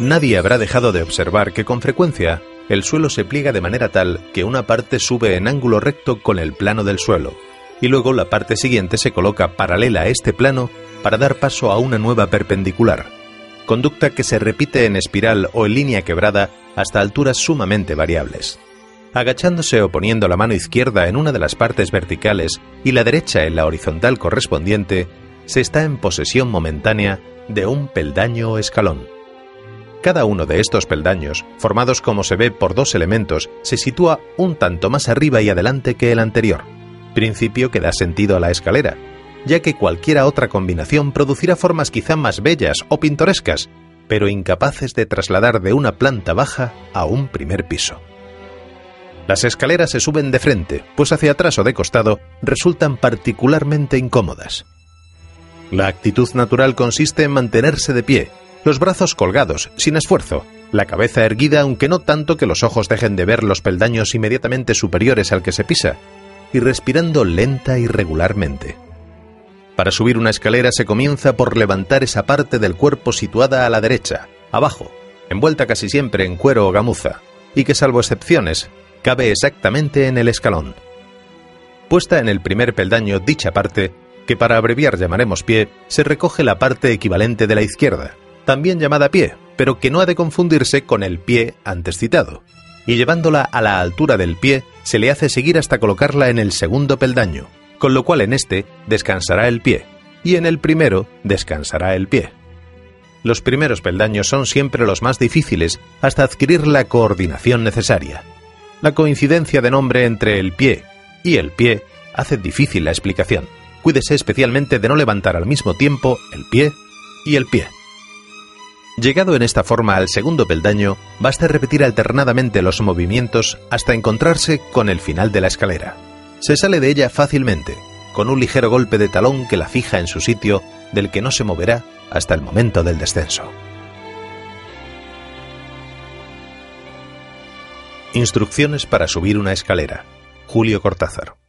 Nadie habrá dejado de observar que con frecuencia el suelo se pliega de manera tal que una parte sube en ángulo recto con el plano del suelo, y luego la parte siguiente se coloca paralela a este plano para dar paso a una nueva perpendicular, conducta que se repite en espiral o en línea quebrada hasta alturas sumamente variables. Agachándose o poniendo la mano izquierda en una de las partes verticales y la derecha en la horizontal correspondiente, se está en posesión momentánea de un peldaño o escalón. Cada uno de estos peldaños, formados como se ve por dos elementos, se sitúa un tanto más arriba y adelante que el anterior, principio que da sentido a la escalera, ya que cualquiera otra combinación producirá formas quizá más bellas o pintorescas, pero incapaces de trasladar de una planta baja a un primer piso. Las escaleras se suben de frente, pues hacia atrás o de costado resultan particularmente incómodas. La actitud natural consiste en mantenerse de pie, los brazos colgados, sin esfuerzo, la cabeza erguida aunque no tanto que los ojos dejen de ver los peldaños inmediatamente superiores al que se pisa, y respirando lenta y regularmente. Para subir una escalera se comienza por levantar esa parte del cuerpo situada a la derecha, abajo, envuelta casi siempre en cuero o gamuza, y que salvo excepciones, cabe exactamente en el escalón. Puesta en el primer peldaño dicha parte, que para abreviar llamaremos pie, se recoge la parte equivalente de la izquierda, también llamada pie, pero que no ha de confundirse con el pie antes citado, y llevándola a la altura del pie se le hace seguir hasta colocarla en el segundo peldaño, con lo cual en este descansará el pie, y en el primero descansará el pie. Los primeros peldaños son siempre los más difíciles hasta adquirir la coordinación necesaria. La coincidencia de nombre entre el pie y el pie hace difícil la explicación. Cuídese especialmente de no levantar al mismo tiempo el pie y el pie. Llegado en esta forma al segundo peldaño, basta repetir alternadamente los movimientos hasta encontrarse con el final de la escalera. Se sale de ella fácilmente, con un ligero golpe de talón que la fija en su sitio, del que no se moverá hasta el momento del descenso. Instrucciones para subir una escalera. Julio Cortázar.